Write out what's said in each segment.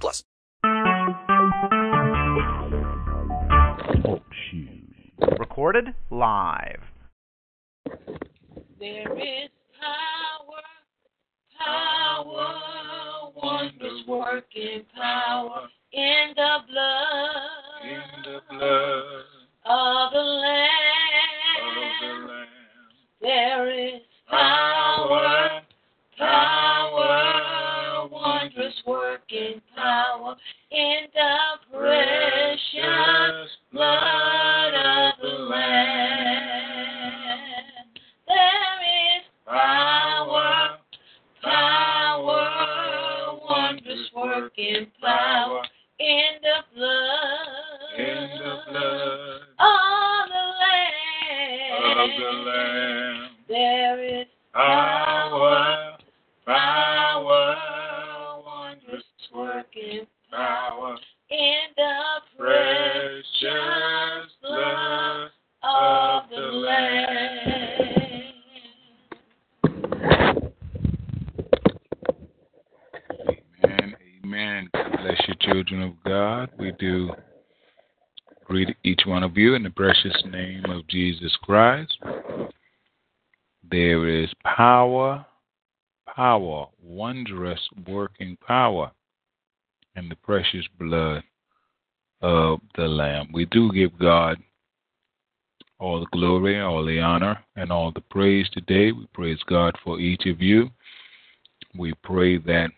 plus. Recorded live. There is power, power, wonders working power in the blood. In the blood of the Lamb. of the Lamb. There is power, power, wondrous working power in the precious blood of the Lamb. There is power, power, wondrous working power in the blood. In the blood of the of the Lamb. There is Power, power, working power, in the precious blood of the Lamb. Amen. Amen. God bless you, children of God. We do greet each one of you in the precious name of Jesus Christ. There is power, power, wondrous working power in the precious blood of the Lamb. We do give God all the glory, all the honor, and all the praise today. We praise God for each of you. We pray that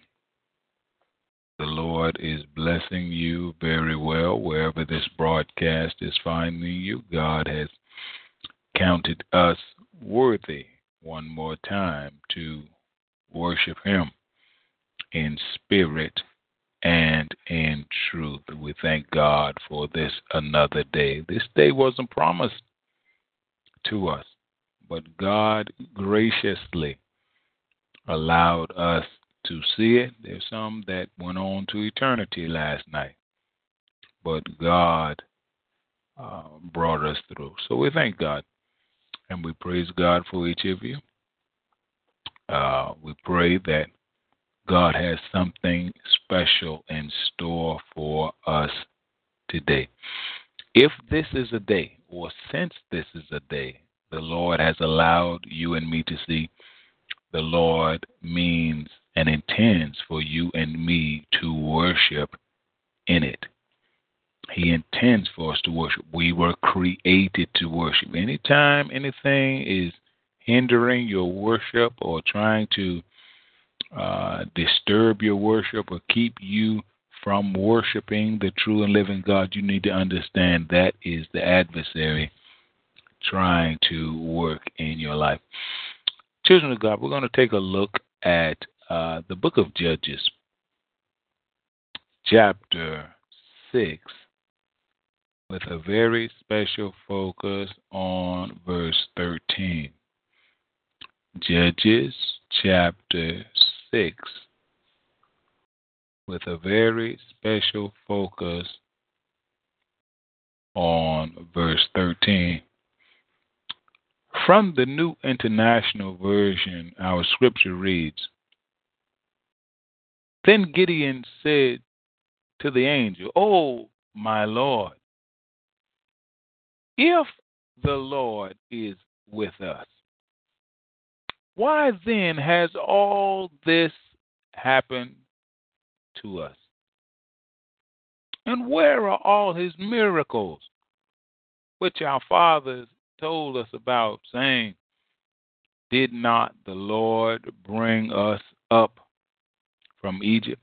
the Lord is blessing you very well wherever this broadcast is finding you. God has counted us worthy one more time to worship Him in spirit and in truth. We thank God for this another day. This day wasn't promised to us, but God graciously allowed us to see it. There's some that went on to eternity last night, but God uh, brought us through. So we thank God and we praise God for each of you. Uh, we pray that God has something special in store for us today. If this is a day, or since this is a day, the Lord has allowed you and me to see, the Lord means and intends for you and me to worship in it. He intends for us to worship. We were created to worship. Anytime anything is hindering your worship or trying to uh, disturb your worship or keep you from worshiping the true and living God, you need to understand that is the adversary trying to work in your life. Children of God, we're going to take a look at uh, the book of Judges, chapter 6, with a very special focus on verse 13. Judges, chapter 6, with a very special focus on verse 13. From the New International Version, our scripture reads Then Gideon said to the angel, Oh, my Lord, if the Lord is with us, why then has all this happened to us? And where are all his miracles, which our fathers told us about, saying, Did not the Lord bring us up from Egypt?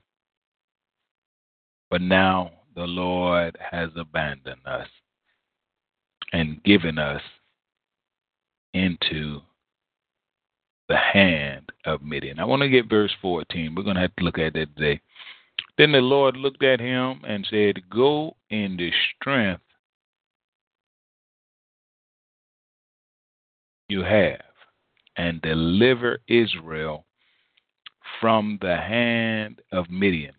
But now the Lord has abandoned us and given us into the hand of Midian. I want to get verse 14. We're going to have to look at that today. Then the Lord looked at him and said, Go in the strength you have and deliver Israel from the hand of Midian.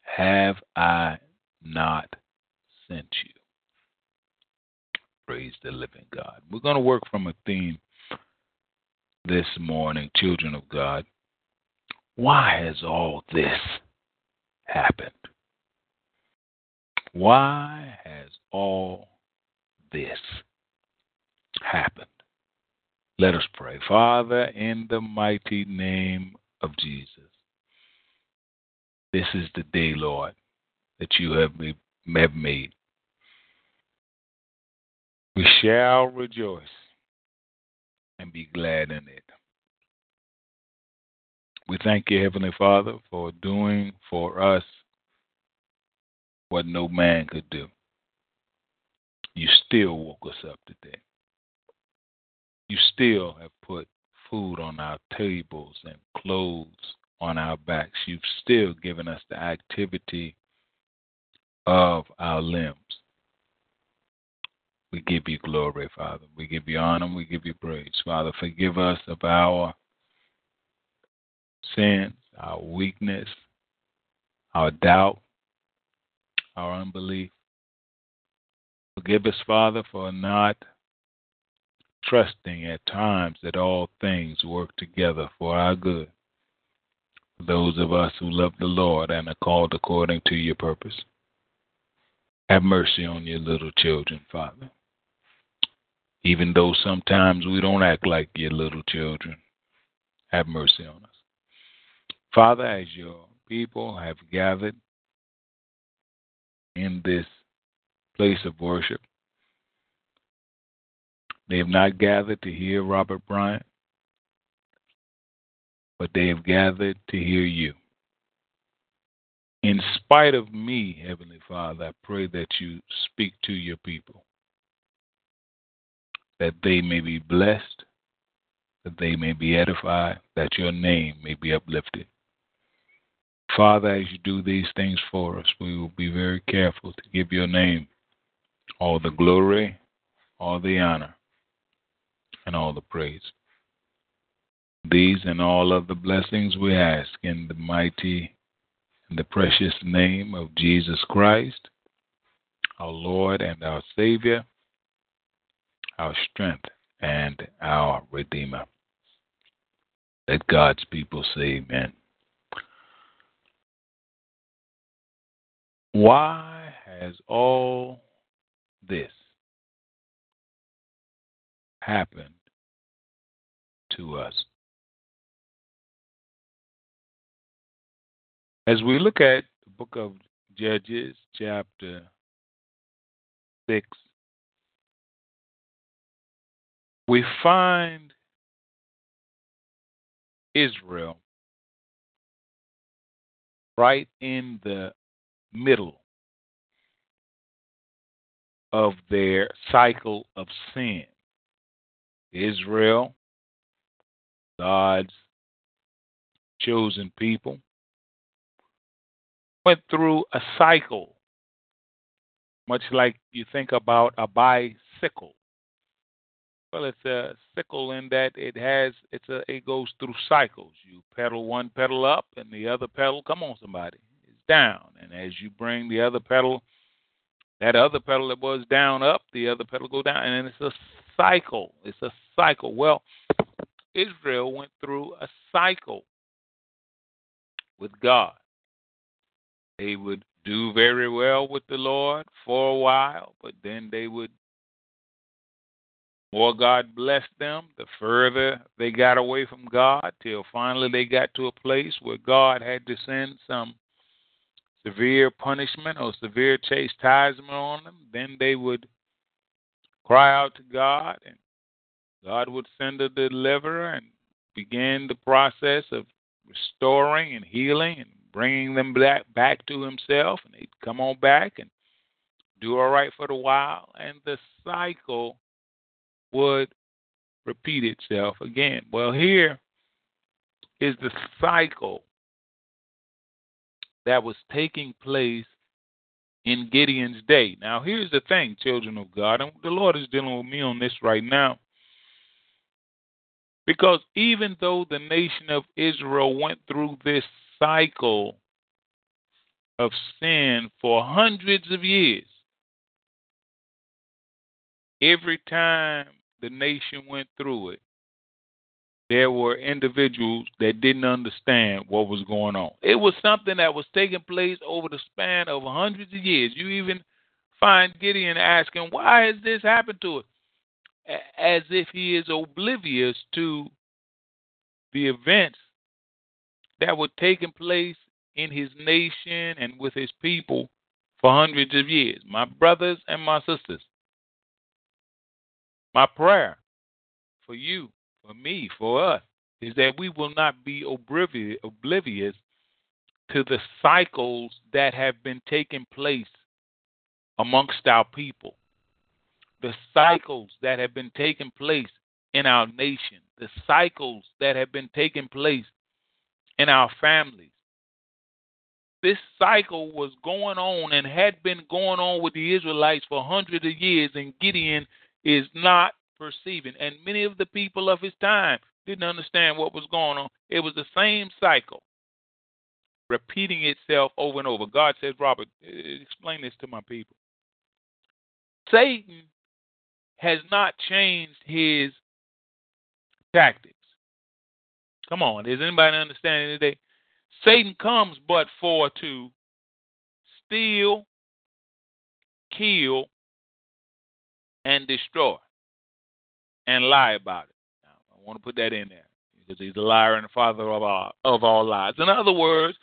Have I not sent you? Praise the living God. We're going to work from a theme this morning, children of God. Why has all this happened? Why has all this happened? Let us pray. Father, in the mighty name of Jesus, this is the day, Lord, that you have made. We shall rejoice and be glad in it. We thank you, Heavenly Father, for doing for us what no man could do. You still woke us up today. You still have put food on our tables and clothes on our backs. You've still given us the activity of our limbs. We give you glory, Father. We give you honor. We give you praise. Father, forgive us of our sins, our weakness, our doubt, our unbelief. Forgive us, Father, for not trusting at times that all things work together for our good. Those of us who love the Lord and are called according to your purpose. Have mercy on your little children, Father. Even though sometimes we don't act like your little children, have mercy on us. Father, as your people have gathered in this place of worship, they have not gathered to hear Robert Bryant, but they have gathered to hear you. In spite of me, Heavenly Father, I pray that you speak to your people, that they may be blessed, that they may be edified, that your name may be uplifted. Father, as you do these things for us, we will be very careful to give your name all the glory, all the honor, and all the praise. These and all of the blessings we ask in the mighty and the precious name of Jesus Christ, our Lord and our Savior, our strength and our Redeemer. Let God's people say amen. Why has all this happened to us? As we look at the book of Judges, chapter 6, we find Israel right in the middle of their cycle of sin. Israel, God's chosen people, went through a cycle, much like you think about a bicycle. Well, it's a sickle in that it has it's a it goes through cycles. You pedal one pedal up, and the other pedal, come on, somebody, is down. And as you bring the other pedal, that other pedal that was down up, the other pedal go down, and it's a cycle. It's a cycle. Well, Israel went through a cycle with God. They would do very well with the Lord for a while, but then they would more God blessed them, the further they got away from God, till finally they got to a place where God had to send some severe punishment or severe chastisement on them, then they would cry out to God, and God would send a deliverer and begin the process of restoring and healing and bringing them back, back to Himself. And they'd come on back and do all right for a while, and the cycle would repeat itself again. Well, here is the cycle that was taking place in Gideon's day. Now, here's the thing, children of God, and the Lord is dealing with me on this right now. Because even though the nation of Israel went through this cycle of sin for hundreds of years, every time the nation went through it, there were individuals that didn't understand what was going on. It was something that was taking place over the span of hundreds of years. You even find Gideon asking, Why has this happened to us? As if he is oblivious to the events that were taking place in his nation and with his people for hundreds of years. My brothers and my sisters, my prayer for you for me, for us, is that we will not be oblivious to the cycles that have been taking place amongst our people, the cycles that have been taking place in our nation, the cycles that have been taking place in our families. This cycle was going on and had been going on with the Israelites for hundreds of years, and Gideon is not perceiving. And many of the people of his time didn't understand what was going on. It was the same cycle repeating itself over and over. God says, Robert, explain this to my people. Satan has not changed his tactics. Come on, is anybody understanding today? Satan comes but for to steal, kill, and destroy and lie about it. Now, I want to put that in there because he's a liar and the father of all, of all lies. In other words,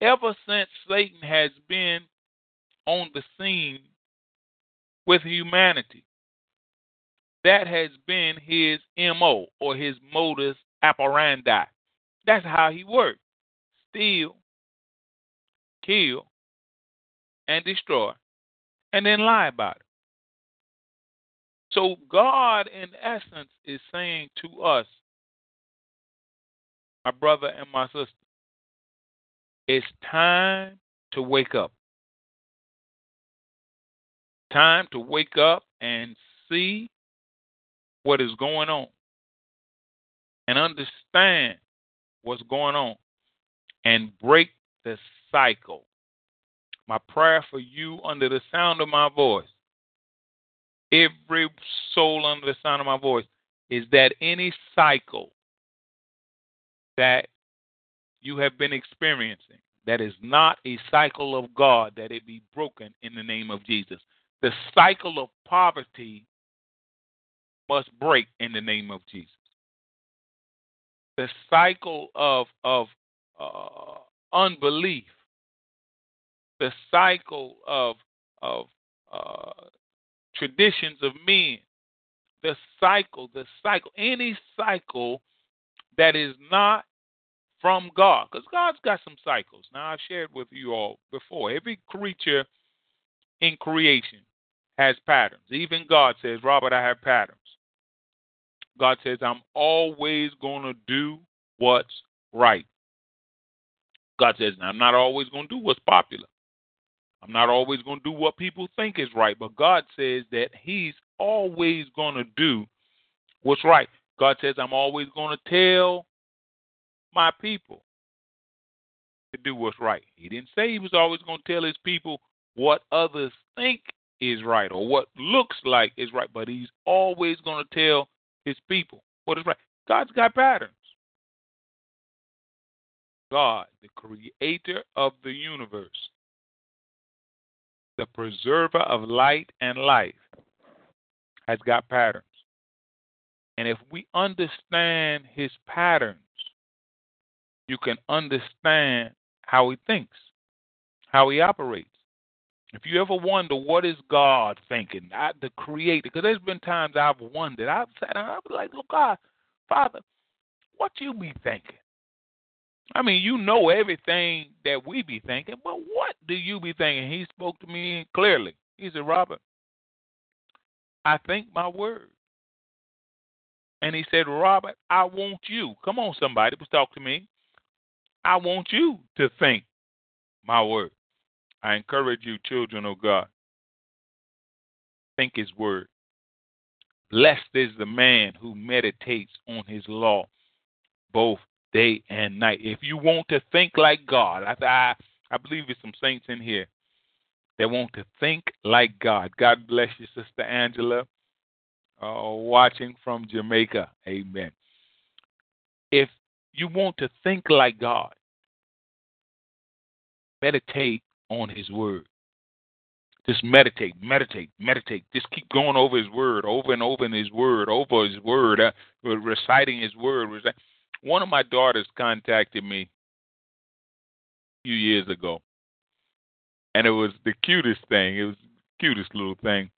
ever since Satan has been on the scene with humanity, that has been his MO or his modus operandi. That's how he works steal, kill, and destroy, and then lie about it. So God, in essence, is saying to us, my brother and my sister, it's time to wake up. Time to wake up and see what is going on and understand what's going on and break the cycle. My prayer for you under the sound of my voice every soul under the sound of my voice is that any cycle that you have been experiencing that is not a cycle of God, that it be broken in the name of Jesus. The cycle of poverty must break in the name of Jesus. The cycle of of uh, unbelief, the cycle of of uh, traditions of men. The cycle, the cycle, any cycle that is not from God, because God's got some cycles. Now, I've shared with you all before. Every creature in creation has patterns. Even God says, Robert, I have patterns. God says, I'm always going to do what's right. God says, I'm not always going to do what's popular. I'm not always going to do what people think is right, but God says that He's always going to do what's right. God says, I'm always going to tell my people to do what's right. He didn't say He was always going to tell His people what others think is right or what looks like is right, but He's always going to tell His people what is right. God's got patterns. God, the creator of the universe, the preserver of light and life, has got patterns. And if we understand his patterns, you can understand how he thinks, how he operates. If you ever wonder what is God thinking, I, the Creator, because there's been times I've wondered. I've sat and I've been like, look, God, Father, what you be thinking? I mean, you know everything that we be thinking, but what do you be thinking? He spoke to me clearly. He said, Robert, I think my word. And he said, Robert, I want you. Come on, somebody, talk to me. I want you to think my word. I encourage you, children of God, think his word. Blessed is the man who meditates on his law both day and night. If you want to think like God, I, I, I believe there's some saints in here that want to think like God. God bless you, Sister Angela, uh, watching from Jamaica. Amen. If you want to think like God, meditate on His Word. Just meditate, meditate, meditate. Just keep going over His Word, over and over in His Word, over His Word, uh, reciting His Word. One of my daughters contacted me a few years ago, and it was the cutest thing. It was the cutest little thing.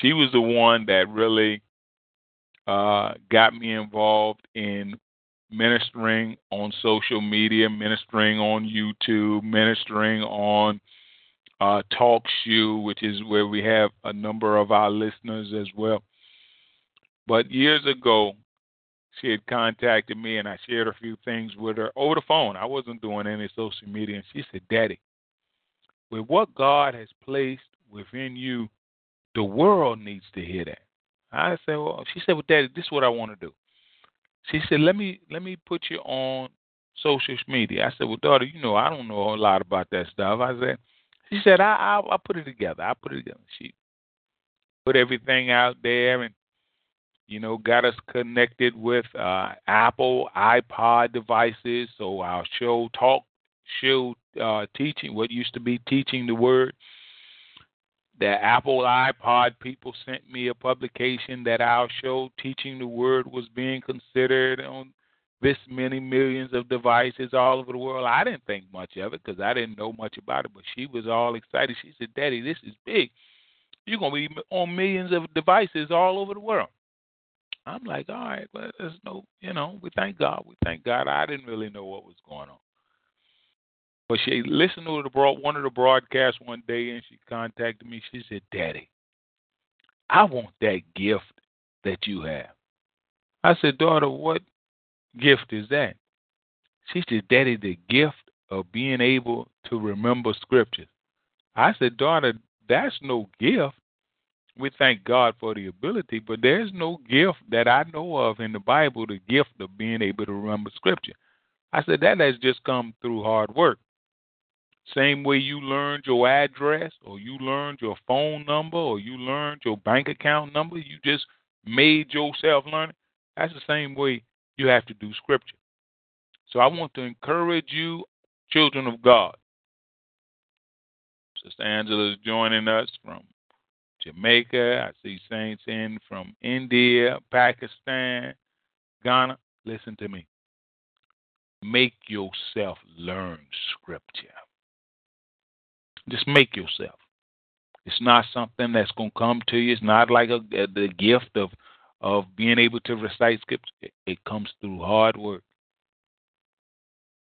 She was the one that really uh, got me involved in ministering on social media, ministering on YouTube, ministering on uh, Talk Shoe, which is where we have a number of our listeners as well. But years ago, she had contacted me and I shared a few things with her over the phone. I wasn't doing any social media. And she said, Daddy, with what God has placed within you, the world needs to hear that. I said, Well, she said, Well, Daddy, this is what I want to do. She said, Let me let me put you on social media. I said, Well, daughter, you know I don't know a lot about that stuff. I said she said, I I I'll put it together. I put it together. She put everything out there and you know, got us connected with uh, Apple iPod devices. So our show talk show uh, teaching what used to be teaching the word. The Apple iPod people sent me a publication that our show teaching the word was being considered on this many millions of devices all over the world. I didn't think much of it because I didn't know much about it, but she was all excited. She said, "Daddy, this is big. You're gonna be on millions of devices all over the world." I'm like, all right, but there's no, you know, we thank God. We thank God. I didn't really know what was going on. But she listened to the broad, one of the broadcasts one day, and she contacted me. She said, "Daddy, I want that gift that you have." I said, "Daughter, what gift is that?" She said, "Daddy, the gift of being able to remember scriptures." I said, "Daughter, that's no gift we thank God for the ability, but there's no gift that I know of in the Bible, the gift of being able to remember scripture. I said that has just come through hard work. Same way you learned your address or you learned your phone number or you learned your bank account number, you just made yourself learn it. That's the same way you have to do scripture. So I want to encourage you, children of God. Sister Angela is joining us from Jamaica. I see saints in from India, Pakistan, Ghana. Listen to me. Make yourself learn scripture. Just make yourself. It's not something that's going to come to you. It's not like a, a, the gift of of being able to recite scripture. It, it comes through hard work.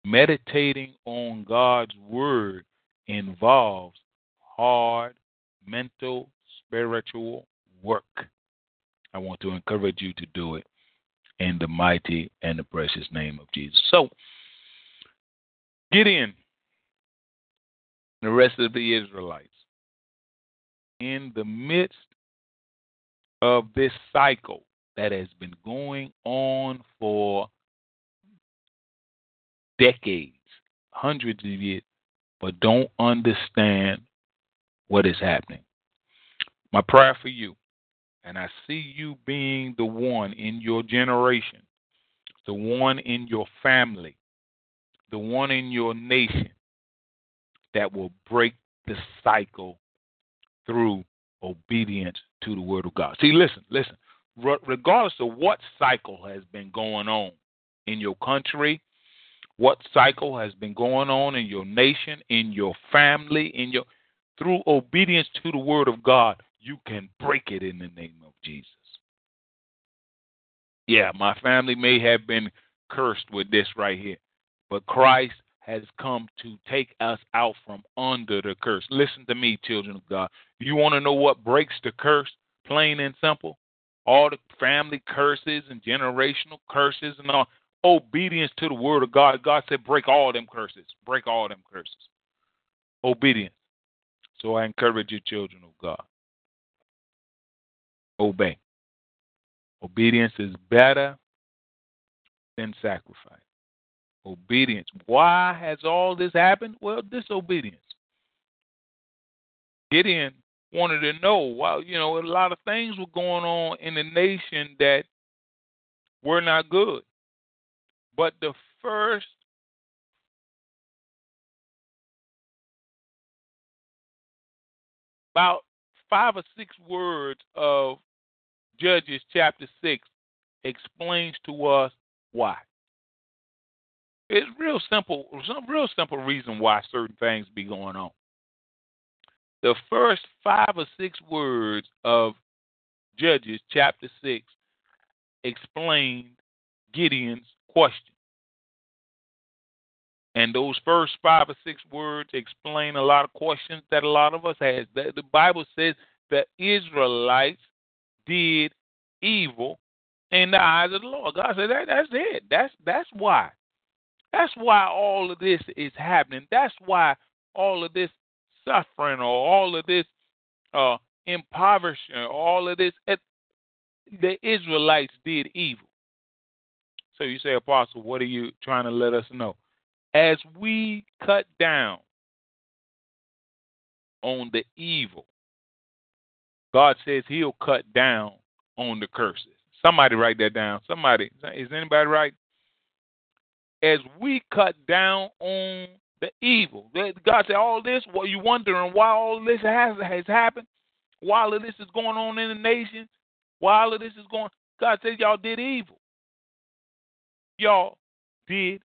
Meditating on God's word involves hard mental spiritual work. I want to encourage you to do it in the mighty and the precious name of Jesus. So, Gideon, the rest of the Israelites, in the midst of this cycle that has been going on for decades, hundreds of years, but don't understand what is happening. My prayer for you, and I see you being the one in your generation, the one in your family, the one in your nation that will break the cycle through obedience to the word of God. See, listen, listen. Regardless of what cycle has been going on in your country, what cycle has been going on in your nation, in your family, in your through obedience to the word of God, you can break it in the name of Jesus. Yeah, my family may have been cursed with this right here, but Christ has come to take us out from under the curse. Listen to me, children of God. You want to know what breaks the curse? Plain and simple. All the family curses and generational curses and all obedience to the word of God. God said, break all them curses. Break all them curses. obedience. So I encourage you, children of God, obey. Obedience is better than sacrifice. Obedience. Why has all this happened? Well, disobedience. Gideon wanted to know. Well, you know, a lot of things were going on in the nation that were not good. But the first about five or six words of Judges chapter 6 explains to us why. It's real simple, some real simple reason why certain things be going on. The first five or six words of Judges chapter 6 explained Gideon's question. And those first five or six words explain a lot of questions that a lot of us has. The, the Bible says the Israelites did evil in the eyes of the Lord. God said that that's it. That's that's why. That's why all of this is happening. That's why all of this suffering or all of this uh, impoverishment, all of this, the Israelites did evil. So you say, Apostle, what are you trying to let us know? As we cut down on the evil, God says He'll cut down on the curses. Somebody write that down. Somebody, is anybody right? As we cut down on the evil, God said, all this, what you wondering why all this has, has happened, why all of this is going on in the nation, why all of this is going, God said, y'all did evil. Y'all did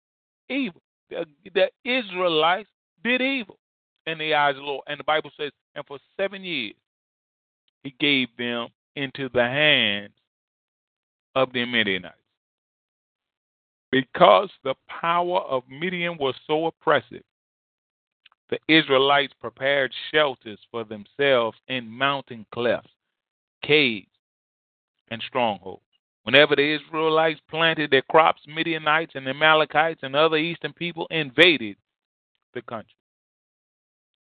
evil. The, the Israelites did evil in the eyes of the Lord. And the Bible says, and for seven years, he gave them into the hands of the Midianites. Because the power of Midian was so oppressive, the Israelites prepared shelters for themselves in mountain clefts, caves, and strongholds. Whenever the Israelites planted their crops, Midianites and Amalekites and other eastern people invaded the country.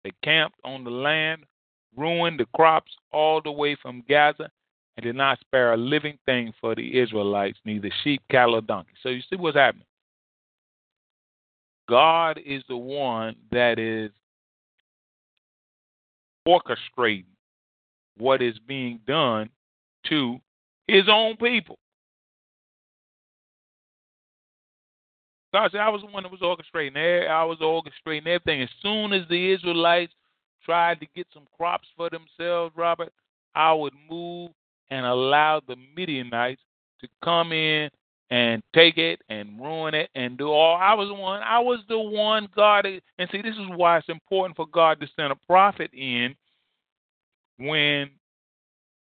They camped on the land ruined the crops all the way from Gaza, and did not spare a living thing for the Israelites, neither sheep, cattle, or donkey. So you see what's happening. God is the one that is orchestrating what is being done to his own people. God said, I was the one that was orchestrating. I was orchestrating everything. As soon as the Israelites tried to get some crops for themselves, Robert, I would move and allow the Midianites to come in and take it and ruin it and do all. I was the one. I was the one God. And see, this is why it's important for God to send a prophet in when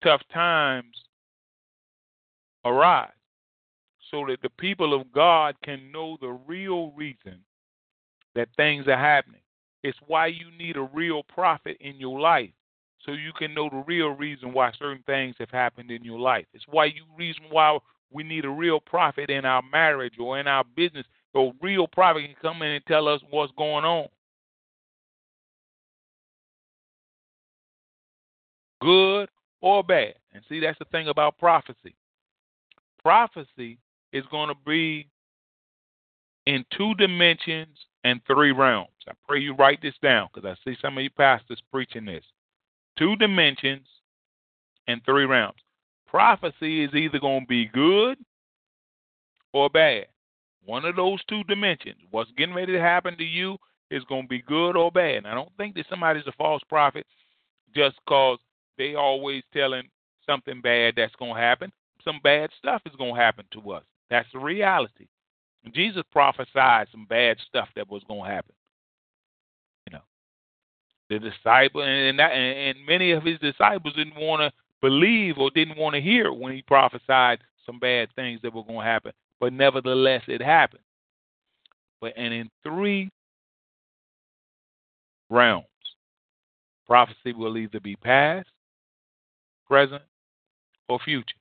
tough times arise, so that the people of God can know the real reason that things are happening. It's why you need a real prophet in your life so you can know the real reason why certain things have happened in your life. It's why you reason why we need a real prophet in our marriage or in our business. A real prophet can come in and tell us what's going on. Good or bad. And see, that's the thing about prophecy. Prophecy is going to be in two dimensions and three realms. I pray you write this down because I see some of you pastors preaching this. Two dimensions and three realms. Prophecy is either going to be good or bad. One of those two dimensions. What's getting ready to happen to you is going to be good or bad. And I don't think that somebody's a false prophet just because they always telling something bad that's going to happen. Some bad stuff is going to happen to us. That's the reality. Jesus prophesied some bad stuff that was going to happen. You know, the disciple and that, and many of his disciples didn't want to believe or didn't want to hear when he prophesied some bad things that were going to happen. But nevertheless, it happened. But and in three realms, prophecy will either be past, present, or future.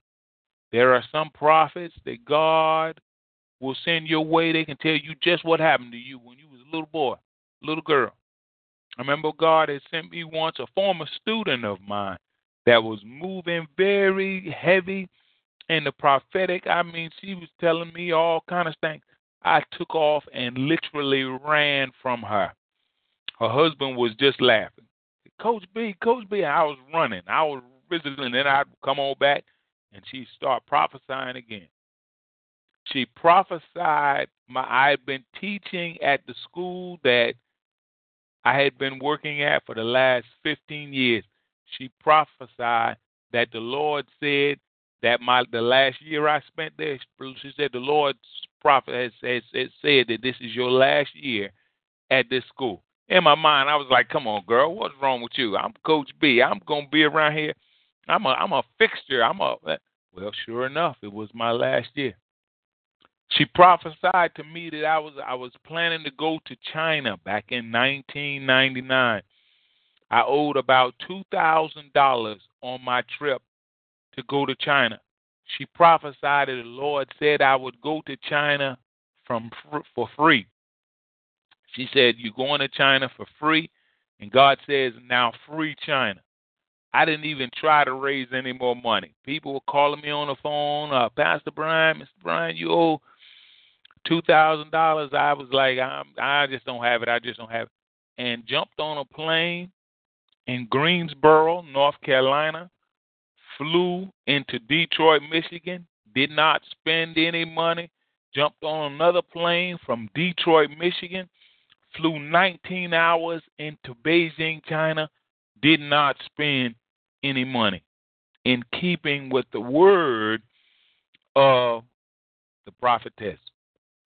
There are some prophets that God will send your way. They can tell you just what happened to you when you was a little boy, little girl. I remember God had sent me once a former student of mine that was moving very heavy in the prophetic. I mean, she was telling me all kind of things. I took off and literally ran from her. Her husband was just laughing. Coach B, Coach B, I was running. I was visiting, and then I'd come on back, and she'd start prophesying again. She prophesied. My I had been teaching at the school that I had been working at for the last 15 years. She prophesied that the Lord said that my the last year I spent there, she said the Lord's prophet has, has, has said that this is your last year at this school. In my mind, I was like, "Come on, girl, what's wrong with you? I'm Coach B. I'm gonna be around here. I'm a I'm a fixture. I'm a eh. well, sure enough, it was my last year. She prophesied to me that I was I was planning to go to China back in 1999. I owed about two thousand dollars on my trip to go to China. She prophesied that the Lord said I would go to China from for free. She said, You're going to China for free. And God says, Now free China. I didn't even try to raise any more money. People were calling me on the phone, uh, Pastor Bryant, Mr. Bryant, you owe two thousand dollars. I was like, I'm, I just don't have it. I just don't have it. And jumped on a plane in Greensboro, North Carolina, flew into Detroit, Michigan, did not spend any money, jumped on another plane from Detroit, Michigan, flew 19 hours into Beijing, China, did not spend any money in keeping with the word of the prophetess.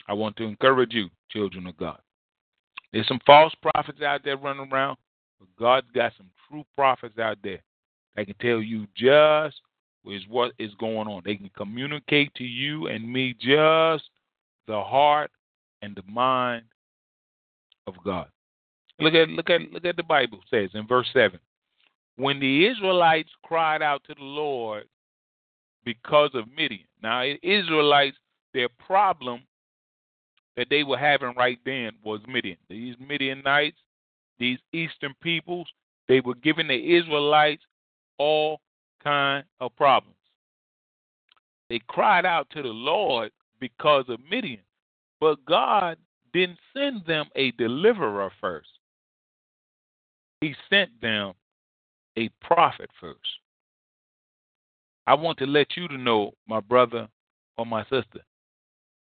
I want to encourage you, children of God. There's some false prophets out there running around, but God's got some true prophets out there that can tell you just what is going on. They can communicate to you and me just the heart and the mind of God. Look at look at look at the Bible says in verse seven. When the Israelites cried out to the Lord because of Midian. Now Israelites, their problem that they were having right then was Midian. These Midianites, these eastern peoples, they were giving the Israelites all kind of problems. They cried out to the Lord because of Midian, but God didn't send them a deliverer first. He sent them a prophet first. I want to let you to know, my brother or my sister,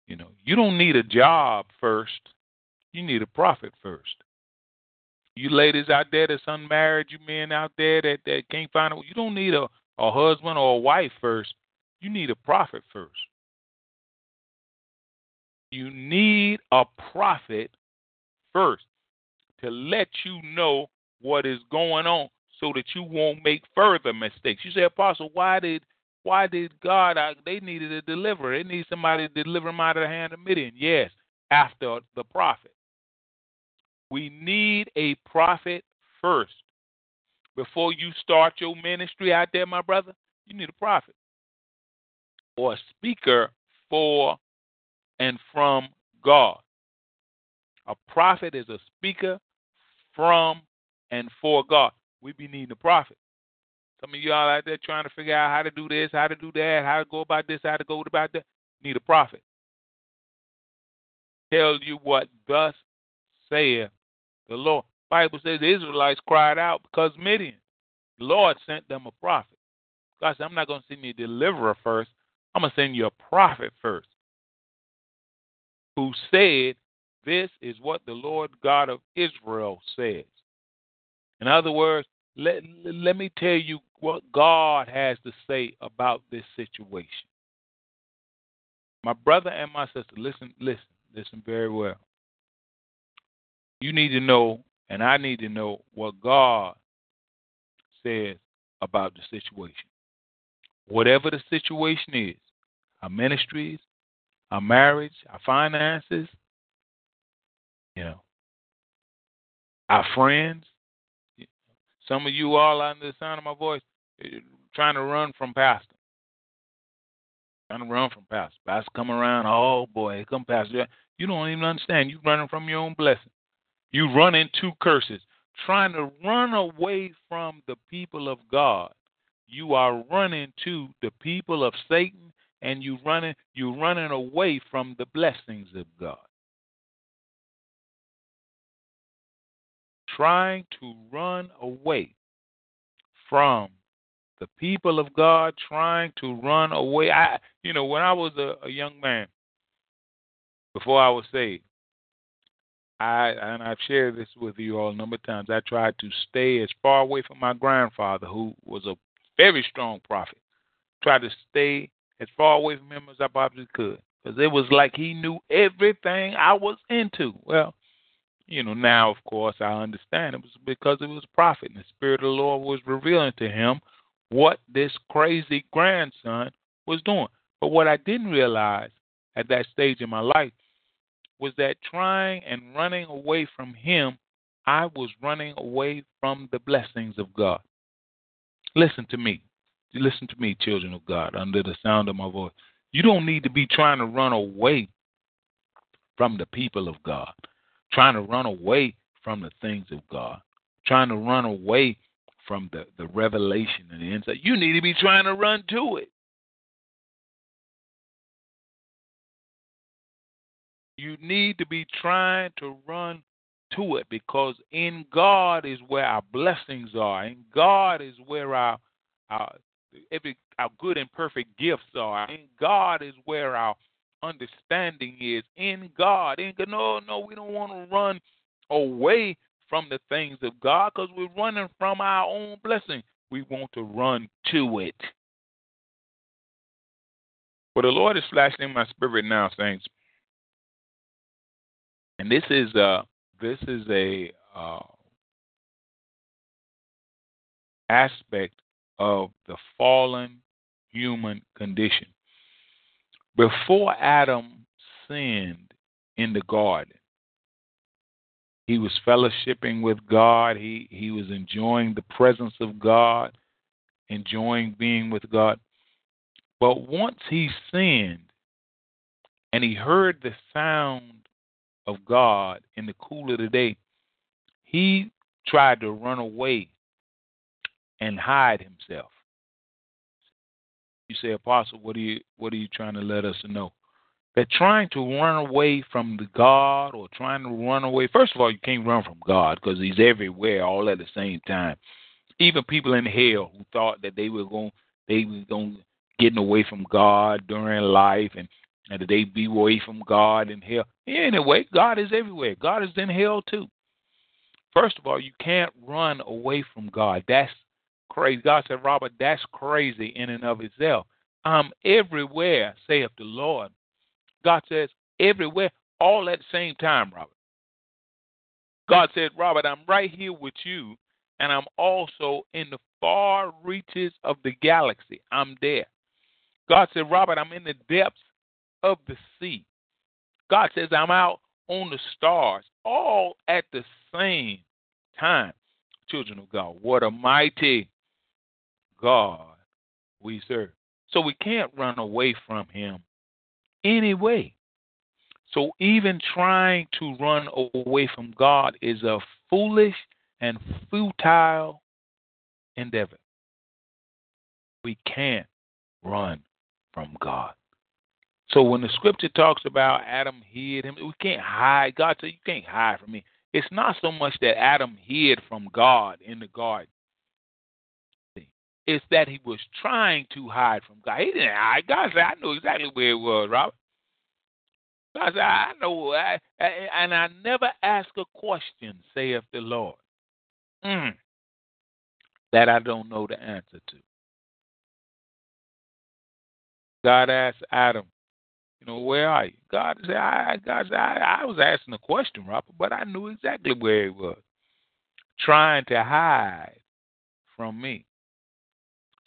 you know, you don't need a job first. You need a prophet first. You ladies out there that's unmarried, you men out there that, that can't find a you don't need a, a husband or a wife first. You need a prophet first. You need a prophet first to let you know what is going on so that you won't make further mistakes. You say, Apostle, why did why did God? Uh, they needed a deliverer. They need somebody to deliver them out of the hand of Midian. Yes, after the prophet. We need a prophet first. Before you start your ministry out there, my brother, you need a prophet or a speaker for and from God. A prophet is a speaker from and for God. We be needing a prophet. Some of y'all out there trying to figure out how to do this, how to do that, how to go about this, how to go about that. Need a prophet. Tell you what thus saith the Lord. Bible says the Israelites cried out because Midian. The Lord sent them a prophet. God said, I'm not going to send you a deliverer first. I'm going to send you a prophet first. Who said, This is what the Lord God of Israel says. In other words, let, let me tell you what God has to say about this situation. My brother and my sister, listen, listen, listen very well. You need to know, and I need to know what God says about the situation. Whatever the situation is, our ministries, our marriage, our finances, you know, our friends, some of you all under the sound of my voice trying to run from pastor. Trying to run from pastor. Pastor come around, oh boy, come pastor. You don't even understand. You running from your own blessing. You run into curses. trying to run away from the people of God, you are running to the people of Satan and you running you running away from the blessings of God. Trying to run away from the people of God, trying to run away. I you know, when I was a, a young man, before I was saved, I and I've shared this with you all a number of times. I tried to stay as far away from my grandfather, who was a very strong prophet. Tried to stay as far away from him as I possibly could, because it was like he knew everything I was into. Well, you know, now of course I understand it was because it was a prophet, and the Spirit of the Lord was revealing to him what this crazy grandson was doing. But what I didn't realize at that stage in my life was that trying and running away from Him, I was running away from the blessings of God. Listen to me. Listen to me, children of God, under the sound of my voice. You don't need to be trying to run away from the people of God, trying to run away from the things of God, trying to run away from the, the revelation and the insight. You need to be trying to run to it. You need to be trying to run to it because in God is where our blessings are. In God is where our our every our good and perfect gifts are. In God is where our understanding is. In God, in no, no, we don't want to run away from the things of God because we're running from our own blessing. We want to run to it. But the Lord is flashing in my spirit now, saints. And this is uh this is a uh, aspect of the fallen human condition. Before Adam sinned in the garden, he was fellowshipping with God. He he was enjoying the presence of God, enjoying being with God. But once he sinned and he heard the sound of God in the cool of the day, he tried to run away and hide himself. You say, Apostle, what are you what are you trying to let us know? That trying to run away from the God or trying to run away. First of all, you can't run from God because He's everywhere all at the same time. Even people in hell who thought that they were going they were going getting away from God during life and and that they'd be away from God in hell. Anyway, God is everywhere. God is in hell too. First of all, you can't run away from God. That's crazy. God said, Robert, that's crazy in and of itself. I'm everywhere, saith the Lord. God says, everywhere, all at the same time, Robert. God said, Robert, I'm right here with you, and I'm also in the far reaches of the galaxy. I'm there. God said, Robert, I'm in the depths of the sea. God says, I'm out on the stars, all at the same time. Children of God, what a mighty God we serve. So we can't run away from Him anyway. So even trying to run away from God is a foolish and futile endeavor. We can't run from God. So when the scripture talks about Adam hid him, we can't hide. God So You can't hide from me. It's not so much that Adam hid from God in the garden. It's that he was trying to hide from God. He didn't hide. God said, I know exactly where it was, Robert. God said, I know. I, and I never ask a question, saith the Lord, mm, that I don't know the answer to. God asked Adam, you know, where are you? God said, I, God said, I, I was asking a question, Robert, but I knew exactly where it was. Trying to hide from me.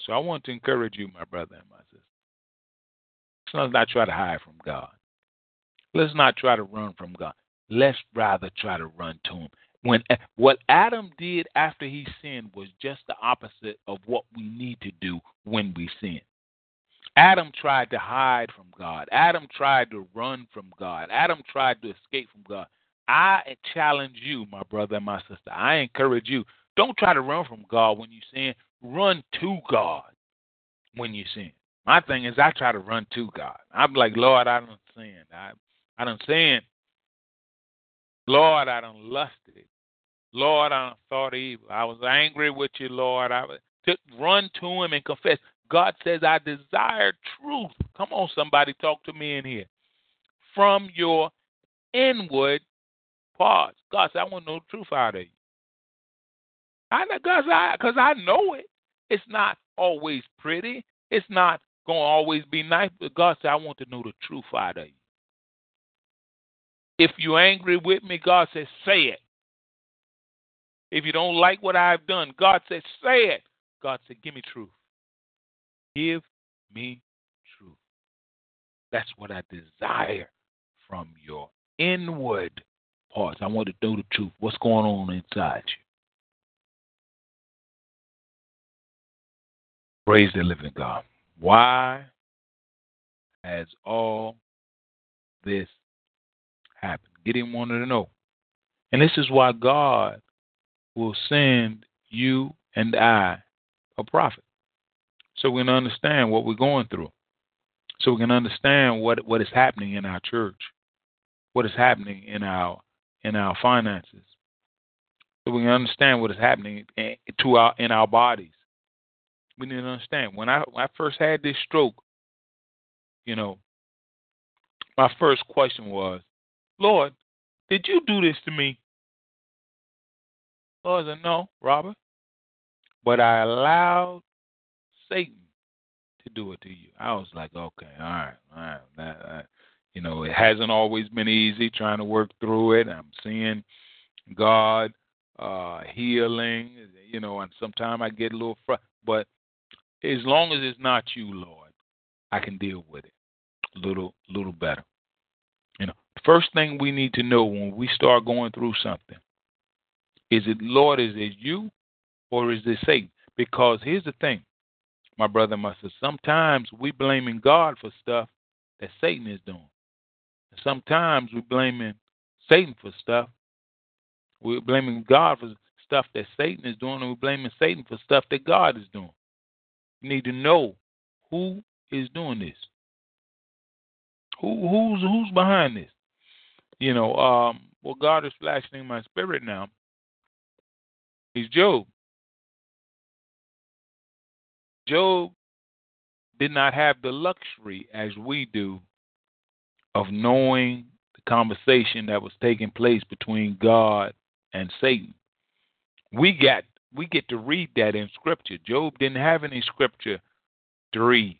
So I want to encourage you, my brother and my sister. Let's not try to hide from God. Let's not try to run from God. Let's rather try to run to Him. When eh, what Adam did after he sinned was just the opposite of what we need to do when we sin. Adam tried to hide from God. Adam tried to run from God. Adam tried to escape from God. I challenge you, my brother and my sister. I encourage you. Don't try to run from God when you sin. Run to God when you sin. My thing is, I try to run to God. I'm like, Lord, I don't sin. I, I don't sin. Lord, I don't lusted. Lord, I don't thought evil. I was angry with you, Lord. I to run to Him and confess. God says, I desire truth. Come on, somebody, talk to me in here. From your inward parts. God said, I want the truth out of you. I because I because I know it. It's not always pretty. It's not gonna always be nice. But God said, I want to know the truth out of you. If you're angry with me, God says, say it. If you don't like what I've done, God says, say it. God said, give me truth. Give me truth. That's what I desire from your inward parts. I want to know the truth. What's going on inside you? Praise the living God. Why has all this happened? Gideon wanted to know. And this is why God will send you and I a prophet. So we can understand what we're going through. So we can understand what, what is happening in our church, what is happening in our in our finances. So we can understand what is happening to our in our bodies. We need to understand. When I when I first had this stroke, you know, my first question was, Lord, did you do this to me? Lord said, No, Robert. But I allowed Satan to do it to you. I was like, okay, all right, all right. That, that, you know, it hasn't always been easy trying to work through it. I'm seeing God uh healing, you know, and sometimes I get a little frustrated. but as long as it's not you, Lord, I can deal with it a little little better. You know, first thing we need to know when we start going through something is it Lord, is it you or is it Satan? Because here's the thing, my brother and my sister, sometimes we blaming God for stuff that Satan is doing. And sometimes we're blaming Satan for stuff. We're blaming God for stuff that Satan is doing, and we're blaming Satan for stuff that God is doing. Need to know who is doing this. Who who's who's behind this? You know, um, well, God is flashing in my spirit now. He's Job. Job did not have the luxury as we do of knowing the conversation that was taking place between God and Satan. We got we get to read that in scripture. Job didn't have any scripture to read.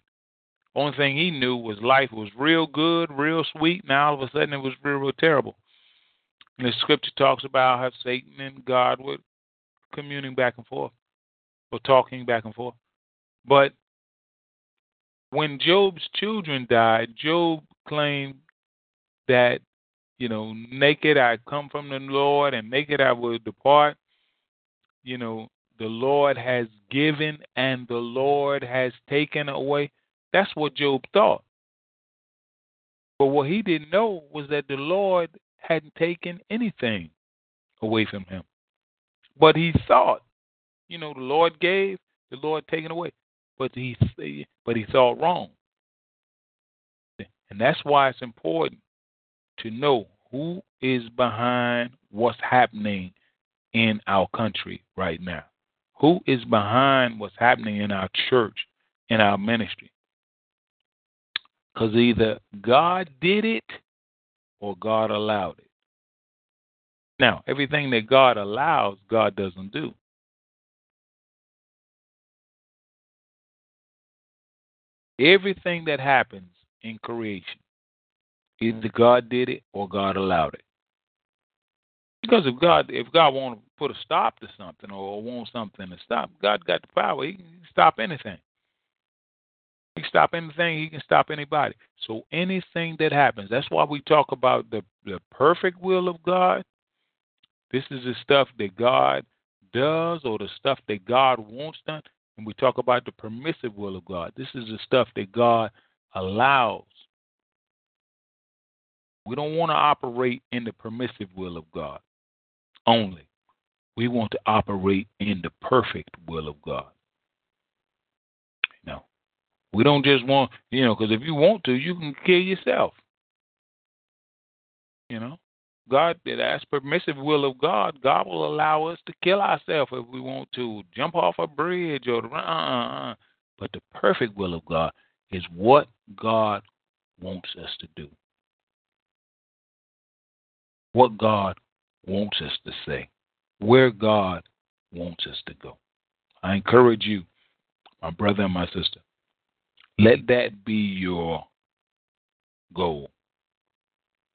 Only thing he knew was life was real good, real sweet. Now all of a sudden it was real, real terrible. And the scripture talks about how Satan and God were communing back and forth, or talking back and forth. But when Job's children died, Job claimed that, you know, naked I come from the Lord and naked I will depart. You know, the Lord has given and the Lord has taken away. That's what Job thought. But what he didn't know was that the Lord hadn't taken anything away from him. But he thought, you know, the Lord gave, the Lord taken away. But he but he thought wrong. And that's why it's important to know who is behind what's happening in our country right now. Who is behind what's happening in our church, in our ministry? Because either God did it or God allowed it. Now, everything that God allows, God doesn't do. Everything that happens in creation, either God did it or God allowed it. Because if God if God want to put a stop to something or want something to stop, God got the power. He can stop anything. He can stop anything. He can stop anybody. So anything that happens, that's why we talk about the the perfect will of God. This is the stuff that God does or the stuff that God wants done. And we talk about the permissive will of God. This is the stuff that God allows. We don't want to operate in the permissive will of God only. We want to operate in the perfect will of God. You know, we don't just want, you know, because if you want to, you can kill yourself. You know, God, that's permissive will of God. God will allow us to kill ourselves if we want to, jump off a bridge or, uh. but the perfect will of God is what God wants us to do. What God wants us to say. Where God wants us to go. I encourage you, my brother and my sister, let that be your goal,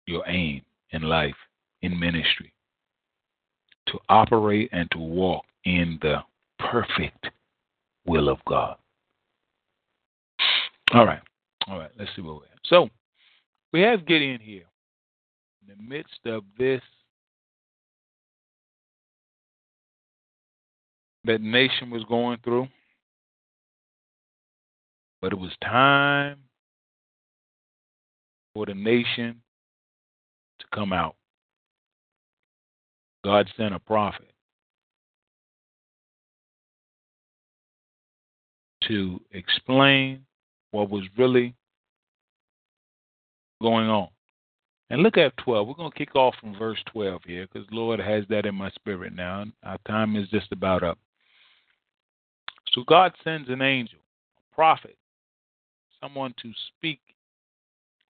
your aim in life, in ministry, to operate and to walk in the perfect will of God. All right. All right. Let's see where we're. So we have Gideon here in the midst of this that nation was going through. But it was time for the nation to come out. God sent a prophet to explain what was really going on. And look at 12. We're going to kick off from verse 12 here because Lord has that in my spirit now. Our time is just about up. So God sends an angel, a prophet, someone to speak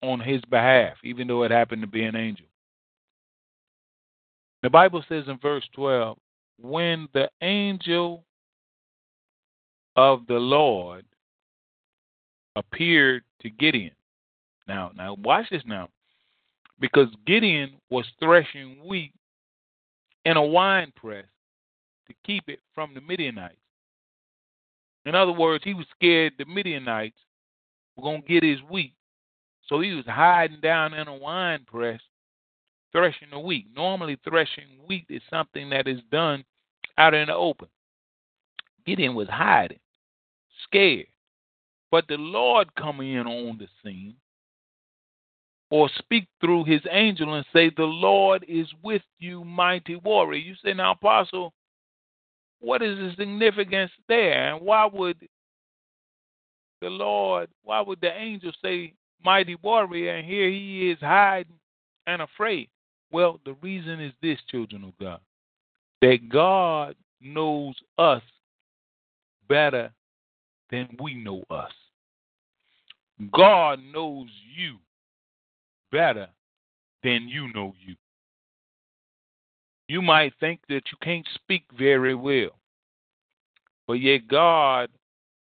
on his behalf, even though it happened to be an angel. The Bible says in verse 12, when the angel of the Lord appeared to Gideon. Now, now watch this now. Because Gideon was threshing wheat in a wine press to keep it from the Midianites. In other words, he was scared the Midianites were going to get his wheat. So he was hiding down in a wine press threshing the wheat. Normally, threshing wheat is something that is done out in the open. Gideon was hiding, scared. But the Lord coming in on the scene or speak through his angel and say, The Lord is with you, mighty warrior. You say, Now, Apostle, what is the significance there? And why would the Lord, why would the angel say, Mighty warrior, and here he is hiding and afraid? Well, the reason is this, children of God, that God knows us better than we know us. God knows you better than you know you. You might think that you can't speak very well, but yet God,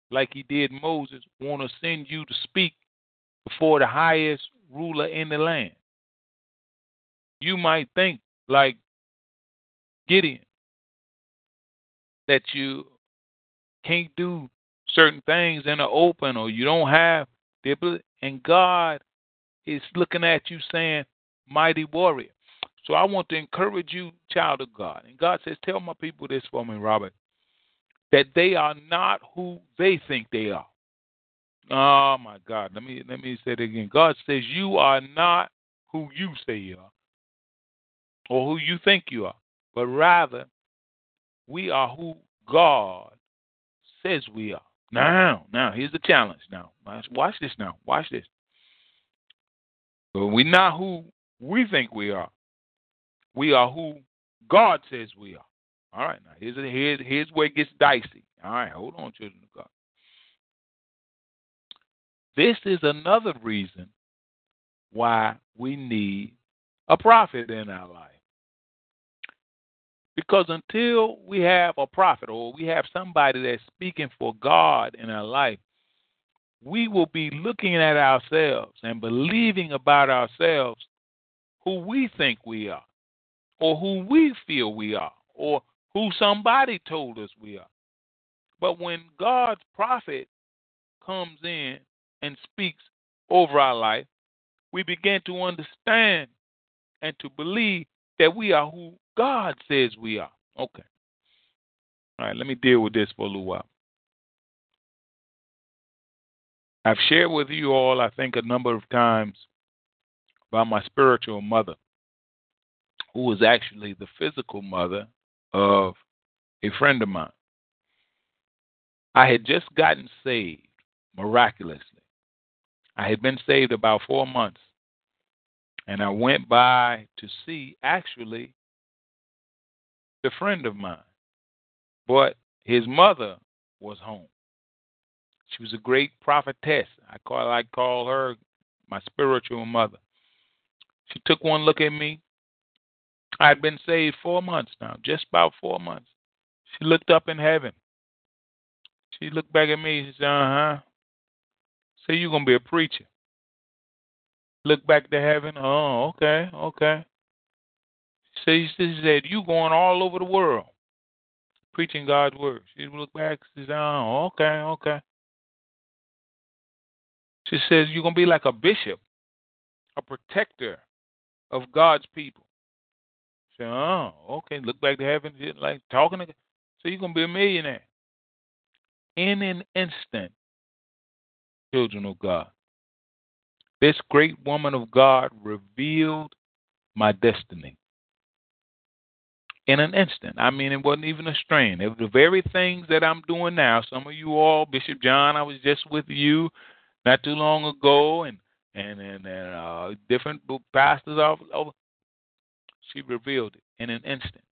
like He did Moses, want to send you to speak before the highest ruler in the land you might think, like Gideon, that you can't do certain things in the open or you don't have the ability. And God is looking at you saying, Mighty warrior. So I want to encourage you, child of God. And God says, Tell my people this for me, Robert, that they are not who they think they are. Oh my God. Let me let me say it again. God says you are not who you say you are or who you think you are, but rather we are who God says we are. Now, now, here's the challenge. Now, watch this. Now, watch this. But we're not who we think we are. We are who God says we are. All right. Now, here's here's here's where it gets dicey. All right, hold on, children of God. This is another reason why we need a prophet in our life. Because until we have a prophet or we have somebody that's speaking for God in our life, we will be looking at ourselves and believing about ourselves who we think we are, or who we feel we are, or who somebody told us we are. But when God's prophet comes in and speaks over our life, we begin to understand and to believe that we are who God says we are. Okay. All right, let me deal with this for a little while. I've shared with you all, I think, a number of times by my spiritual mother, who was actually the physical mother of a friend of mine. I had just gotten saved miraculously. I had been saved about four months. And I went by to see actually the friend of mine. But his mother was home. She was a great prophetess. I call I call her my spiritual mother. She took one look at me. I had been saved four months now, just about four months. She looked up in heaven. She looked back at me. She said, "Uh huh." Say you're gonna be a preacher. Look back to heaven. Oh, okay, okay. So she said, You going all over the world preaching God's word. She looked back and said, Oh, okay, okay. She says, You're going to be like a bishop, a protector of God's people. Said, Oh, okay. Look back to heaven, like talking to So you're going to be a millionaire. In an instant, children of God, this great woman of God revealed my destiny in an instant. I mean, it wasn't even a strain. It was the very things that I'm doing now. Some of you all, Bishop John, I was just with you not too long ago, and and and, and uh, different pastors all over. She revealed it in an instant.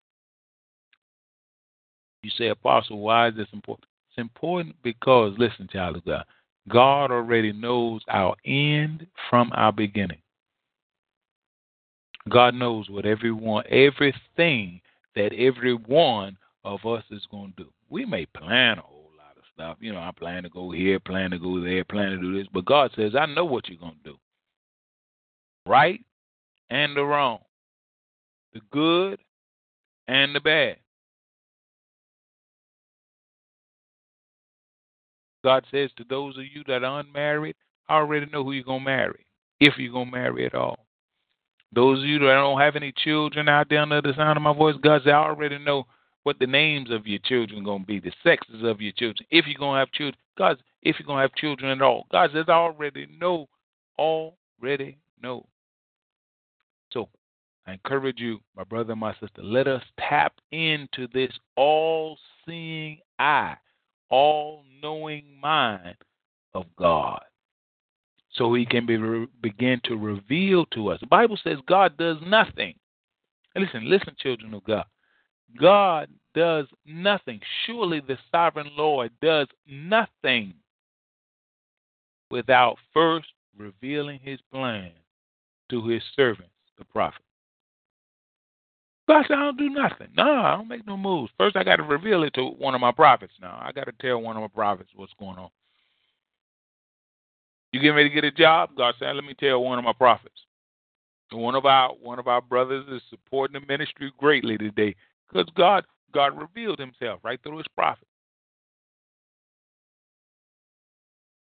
You say, Apostle, why is this important? It's important because, listen, child of God, God already knows our end from our beginning. God knows what everyone, everything that every one of us is going to do. We may plan a whole lot of stuff. You know, I plan to go here, plan to go there, plan to do this. But God says, I know what you're going to do. Right and the wrong, the good and the bad. God says to those of you that are unmarried, I already know who you're going to marry, if you're going to marry at all. Those of you that don't have any children out there under the sound of my voice, God says, I already know what the names of your children are going to be, the sexes of your children. If you're going to have children, God, if you're going to have children at all, God says, I already know, already know. I encourage you, my brother and my sister, let us tap into this all seeing eye, all knowing mind of God so he can be re- begin to reveal to us. The Bible says God does nothing. Listen, listen, children of God. God does nothing. Surely the sovereign Lord does nothing without first revealing his plan to his servants, the prophet. God said, I don't do nothing. No, I don't make no moves. First, I got to reveal it to one of my prophets now. I got to tell one of my prophets what's going on. You getting ready to get a job? God said, let me tell one of my prophets. One of our one of our brothers is supporting the ministry greatly today because God God revealed Himself right through His prophet.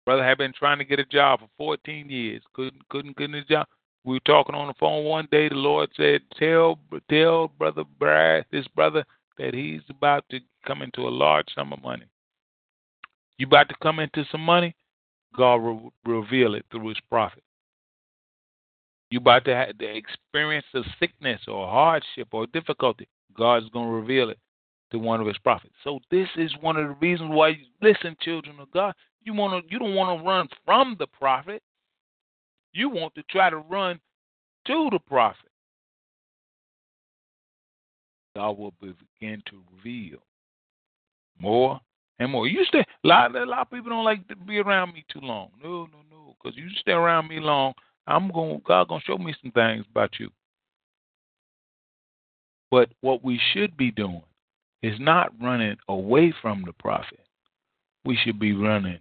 Brother had been trying to get a job for 14 years, couldn't couldn't get a job. We were talking on the phone one day. The Lord said, "Tell tell brother Brad, this brother, that he's about to come into a large sum of money. You about to come into some money? God will reveal it through his prophet. You about to, have, to experience a sickness or hardship or difficulty, God's going to reveal it to one of his prophets. So this is one of the reasons why you listen, children of God. You want to you don't want to run from the prophet. You want to try to run to the prophet. God will begin to reveal more and more. You stay a lot, a lot of people don't like to be around me too long. No, no, no. Because you stay around me long, I'm going God gonna show me some things about you. But what we should be doing is not running away from the prophet. We should be running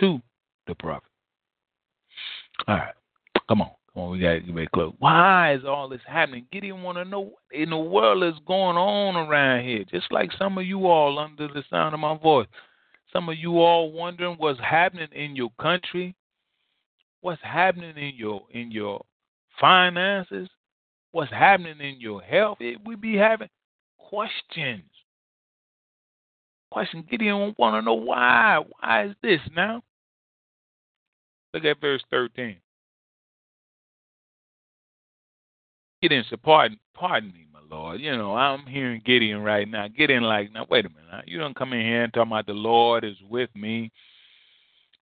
to the prophet. All right. Come on. Come on, we gotta get very close. Why is all this happening? Gideon wanna know what in the world is going on around here. Just like some of you all under the sound of my voice. Some of you all wondering what's happening in your country, what's happening in your in your finances, what's happening in your health. It, we be having questions. Question Gideon want to know why. Why is this now? Look at verse 13. Gideon said, Pardon, pardon me, my Lord. You know, I'm hearing Gideon right now. Gideon like, now wait a minute. You don't come in here and talk about the Lord is with me,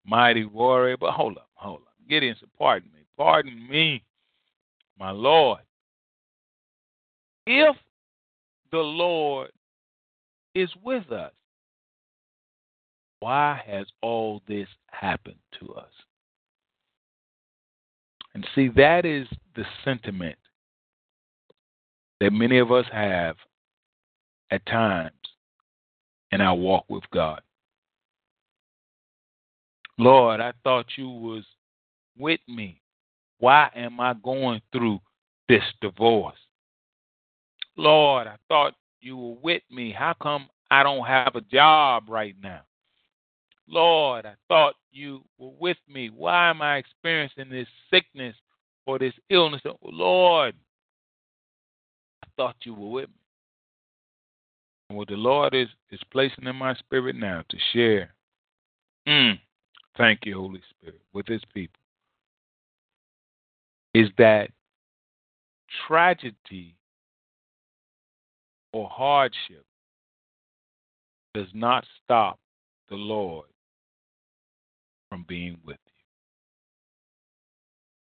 mighty warrior. But hold up, hold up. Gideon said, Pardon me, pardon me, my Lord. If the Lord is with us, why has all this happened to us? And see, that is the sentiment that many of us have at times in our walk with God. Lord, I thought you was with me. Why am I going through this divorce? Lord, I thought you were with me. How come I don't have a job right now? Lord, I thought you were with me. Why am I experiencing this sickness or this illness? Lord, I thought you were with me. And what the Lord is, is placing in my spirit now to share. Mm, thank you, Holy Spirit, with his people. Is that tragedy or hardship does not stop the Lord from being with you.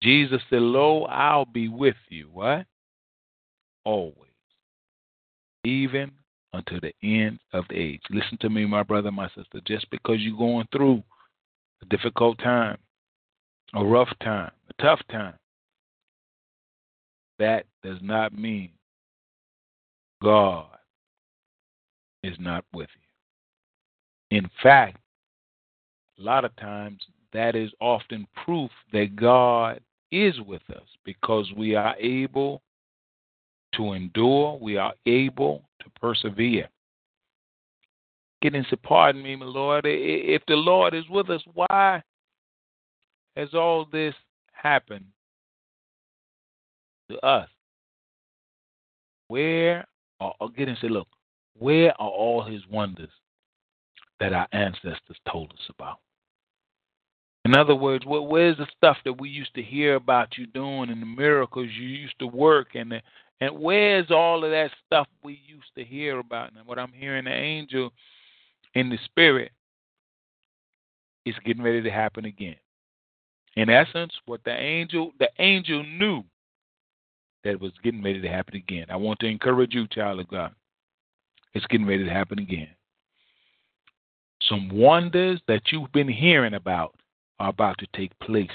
Jesus said, Lo, I'll be with you. What? Always. Even until the end of the age. Listen to me, my brother, my sister. Just because you're going through a difficult time, a rough time, a tough time, that does not mean God is not with you. In fact, a lot of times that is often proof that God is with us because we are able to endure, we are able to persevere. Gideon to pardon me, my Lord. If the Lord is with us, why has all this happened to us? Where are oh, Gideon say, look, where are all his wonders that our ancestors told us about? In other words, where's the stuff that we used to hear about you doing and the miracles you used to work and the, and where's all of that stuff we used to hear about? And what I'm hearing the angel in the spirit is getting ready to happen again. In essence, what the angel the angel knew that was getting ready to happen again. I want to encourage you, child of God. It's getting ready to happen again. Some wonders that you've been hearing about are about to take place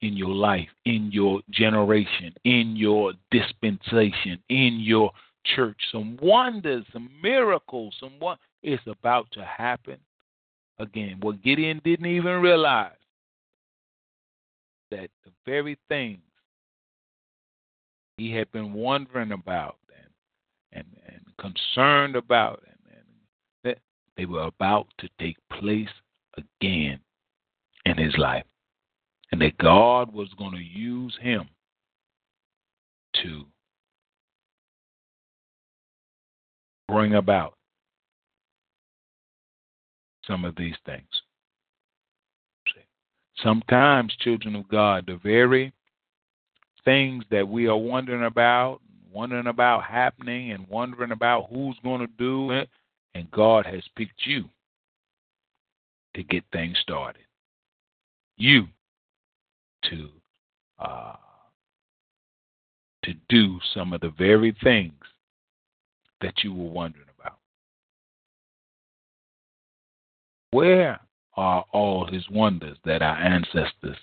in your life, in your generation, in your dispensation, in your church. Some wonders, some miracles, some what is about to happen again. What Gideon didn't even realize that the very things he had been wondering about and, and, and concerned about and, and that they were about to take place again in his life. And that God was going to use him to bring about some of these things. Sometimes, children of God, the very things that we are wondering about, wondering about happening, and wondering about who's going to do it, and God has picked you to get things started you to uh, to do some of the very things that you were wondering about. Where are all his wonders that our ancestors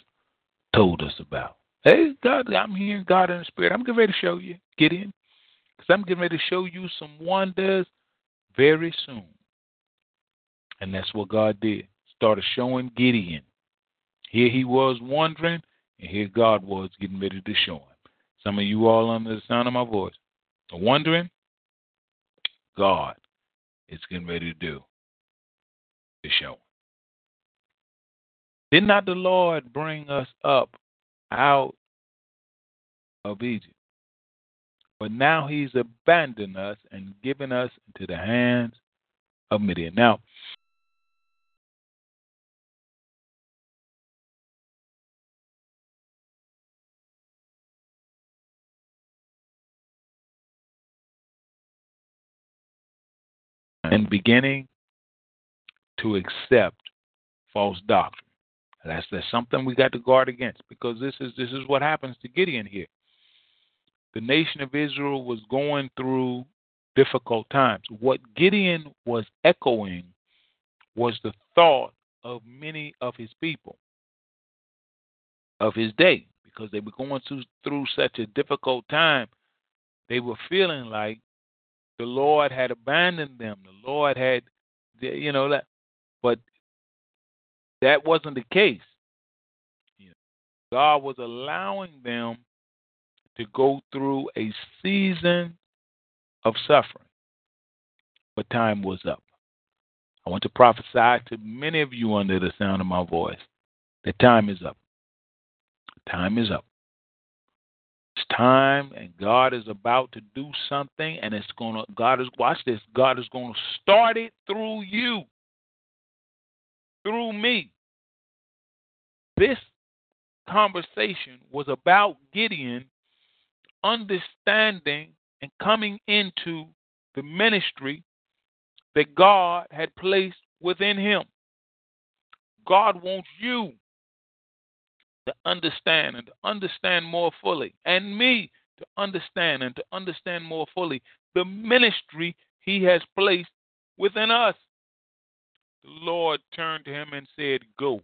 told us about? Hey, God, I'm hearing God in the Spirit. I'm getting ready to show you. Gideon. Because I'm getting ready to show you some wonders very soon. And that's what God did. Started showing Gideon here he was wondering, and here God was getting ready to show him. Some of you all under the sound of my voice are wondering, God is getting ready to do to show. Did not the Lord bring us up out of Egypt? But now he's abandoned us and given us into the hands of Midian. Now, and beginning to accept false doctrine. That's that's something we got to guard against because this is this is what happens to Gideon here. The nation of Israel was going through difficult times. What Gideon was echoing was the thought of many of his people of his day because they were going through, through such a difficult time. They were feeling like the Lord had abandoned them. The Lord had, you know, that, but that wasn't the case. God was allowing them to go through a season of suffering, but time was up. I want to prophesy to many of you under the sound of my voice that time is up. Time is up. It's time, and God is about to do something, and it's gonna. God is watch this. God is gonna start it through you, through me. This conversation was about Gideon understanding and coming into the ministry that God had placed within him. God wants you to understand and to understand more fully, and me to understand and to understand more fully the ministry he has placed within us. The Lord turned to him and said, Go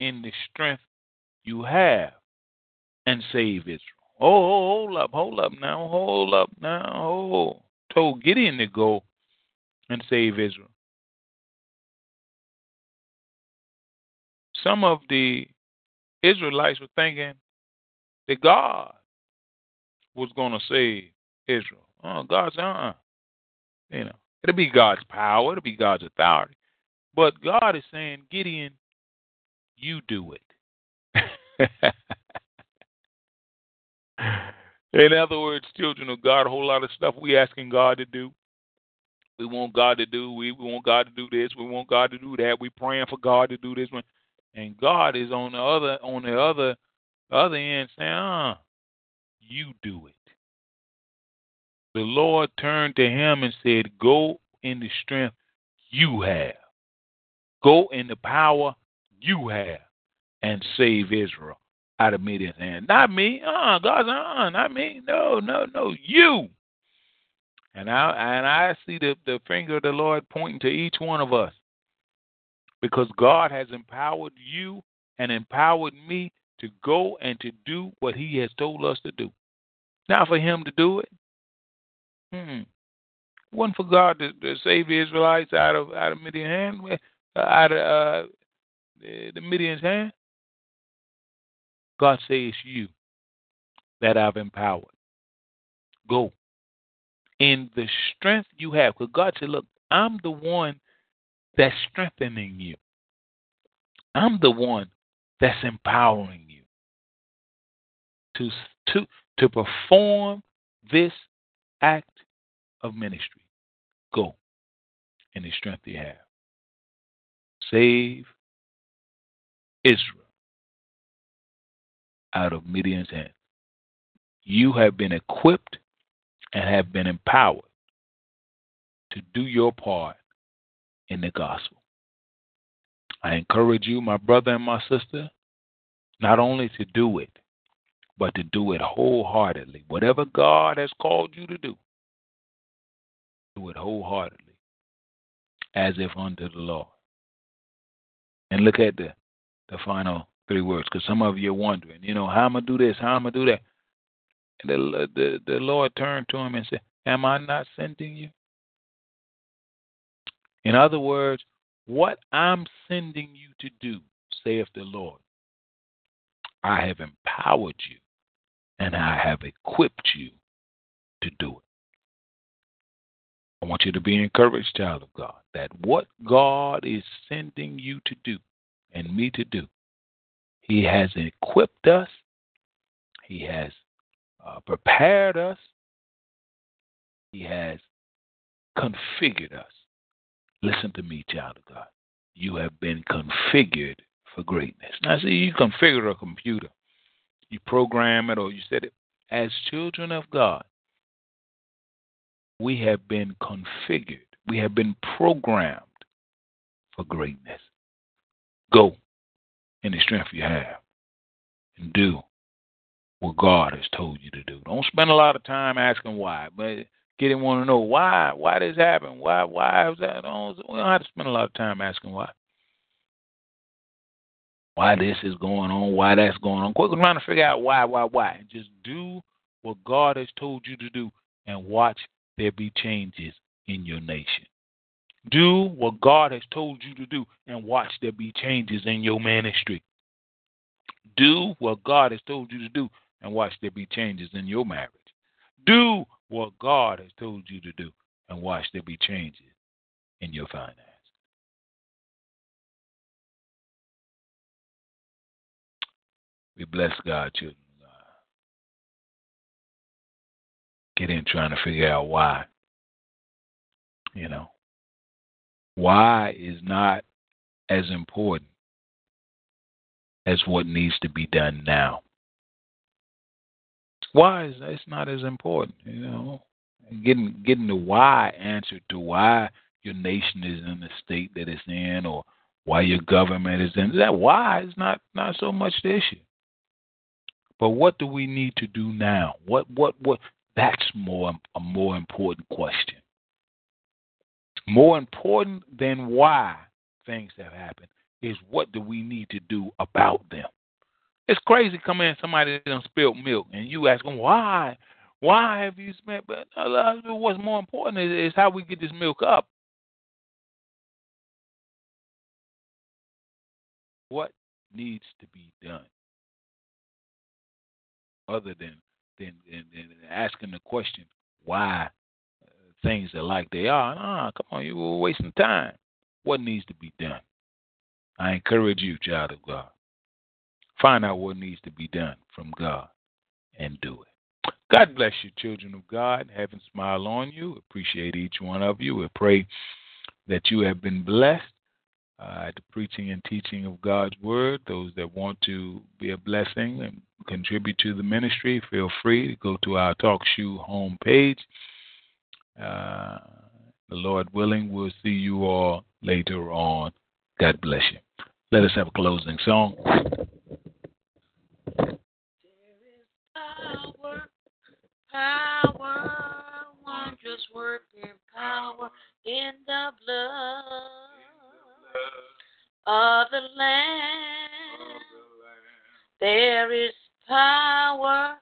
in the strength you have and save Israel. Oh, hold up, hold up now, hold up now. Oh, told Gideon to go and save Israel. Some of the Israelites were thinking that God was going to save Israel. Oh, God said, uh-uh. You know, it'll be God's power, it'll be God's authority. But God is saying, Gideon, you do it. In other words, children of God, a whole lot of stuff we asking God to do. We want God to do. We, we want God to do this. We want God to do that. We praying for God to do this one, and God is on the other on the other other end saying, "Ah, you do it." The Lord turned to him and said, "Go in the strength you have. Go in the power you have, and save Israel." out of Midian's hand. Not me. Uh, God's uh, not me. No, no, no. You. And I and I see the, the finger of the Lord pointing to each one of us. Because God has empowered you and empowered me to go and to do what He has told us to do. Not for Him to do it. Hmm. One for God to, to save the Israelites out of out of Midian's hand, out of uh, the, the Midian's hand. God says you that I've empowered. Go. In the strength you have. Because God said, Look, I'm the one that's strengthening you. I'm the one that's empowering you to, to, to perform this act of ministry. Go in the strength you have. Save Israel out of Midian's hand. You have been equipped and have been empowered to do your part in the gospel. I encourage you, my brother and my sister, not only to do it, but to do it wholeheartedly. Whatever God has called you to do, do it wholeheartedly, as if under the law. And look at the, the final three words, because some of you are wondering, you know, how am I do this? How am I do that? And the, the the Lord turned to him and said, "Am I not sending you?" In other words, what I'm sending you to do, saith the Lord, I have empowered you and I have equipped you to do it. I want you to be encouraged, child of God, that what God is sending you to do and me to do, he has equipped us. He has uh, prepared us. He has configured us. Listen to me, child of God. You have been configured for greatness. Now, see, you configure a computer, you program it, or you set it. As children of God, we have been configured We have been programmed for greatness. Go in the strength you have and do what God has told you to do. Don't spend a lot of time asking why, but getting want to know why, why this happened, why, why was that? Don't, we don't have to spend a lot of time asking why. Why this is going on, why that's going on. Quit trying to figure out why, why, why. Just do what God has told you to do and watch there be changes in your nation. Do what God has told you to do and watch there be changes in your ministry. Do what God has told you to do and watch there be changes in your marriage. Do what God has told you to do and watch there be changes in your finances. We bless God, children. Get in trying to figure out why. You know, why is not as important as what needs to be done now. Why is it's not as important, you know? Getting getting the why answer to why your nation is in the state that it's in or why your government is in that why is not not so much the issue. But what do we need to do now? What what what that's more a more important question. More important than why things have happened is what do we need to do about them. It's crazy coming in somebody done spilled milk and you ask them why, why have you spent? But what's more important is, is how we get this milk up. What needs to be done other than than, than, than asking the question why uh, things are like they are? Nah, come on, you were wasting time. What needs to be done? I encourage you, child of God. Find out what needs to be done from God and do it. God bless you, children of God. Heaven smile on you. Appreciate each one of you. We pray that you have been blessed uh, at the preaching and teaching of God's word. Those that want to be a blessing and contribute to the ministry, feel free to go to our talk TalkShoe homepage. Uh, the Lord willing, we'll see you all later on. God bless you. Let us have a closing song. Power, wondrous working power in the blood of the Lamb. There is power,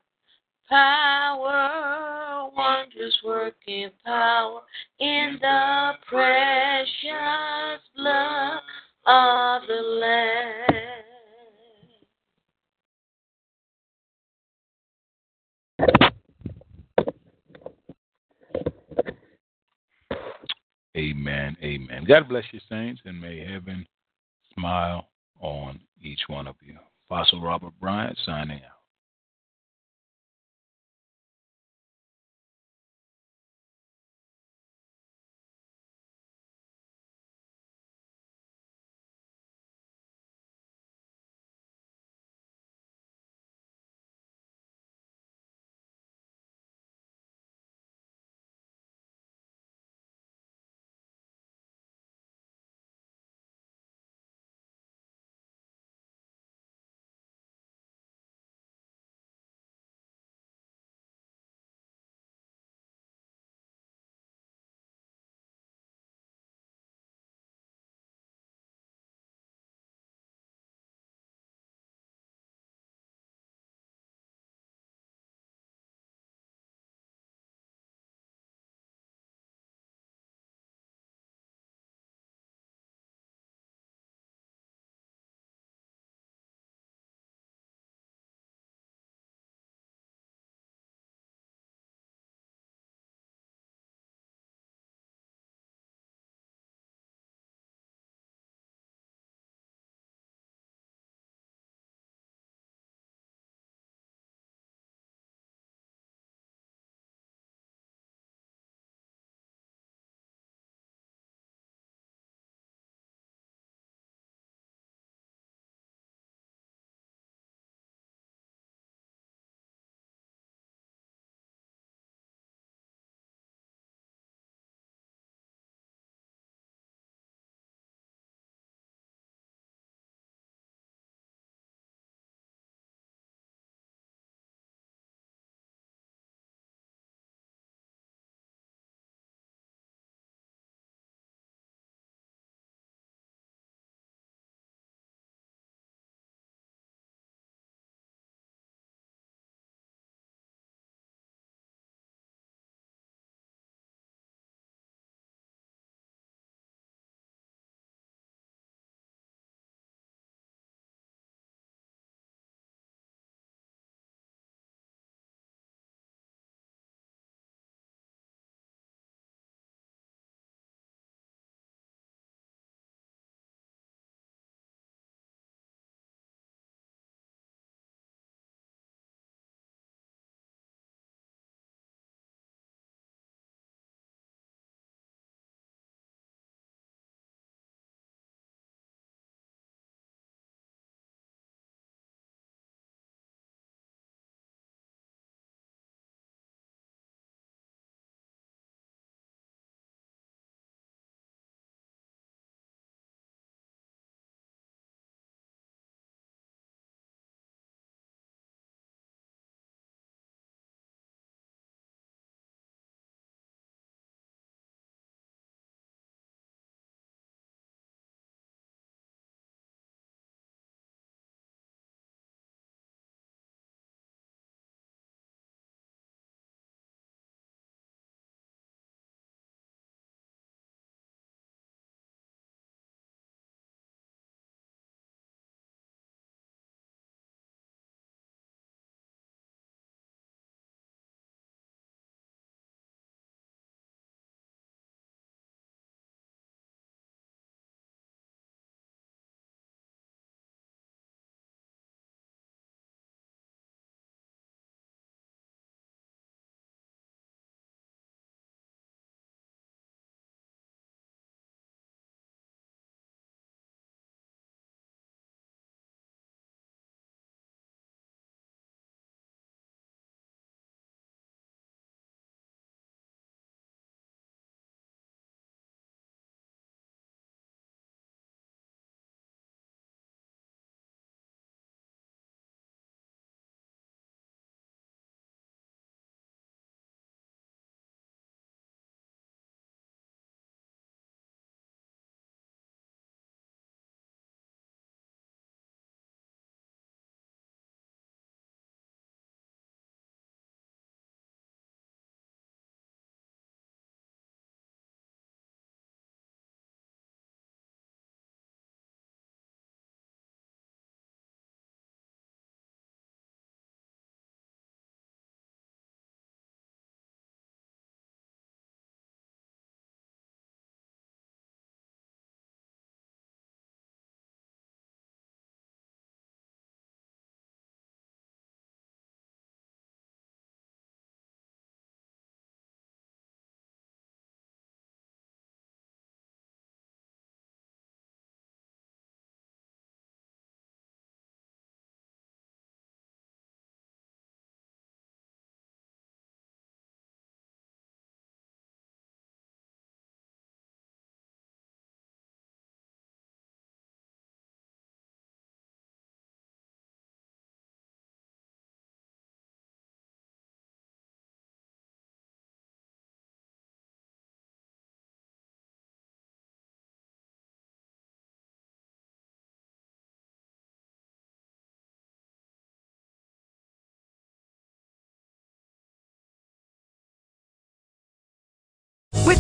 power, wondrous working power in the precious blood of the Lamb. Amen. Amen. God bless you, saints, and may heaven smile on each one of you. Apostle Robert Bryant signing out.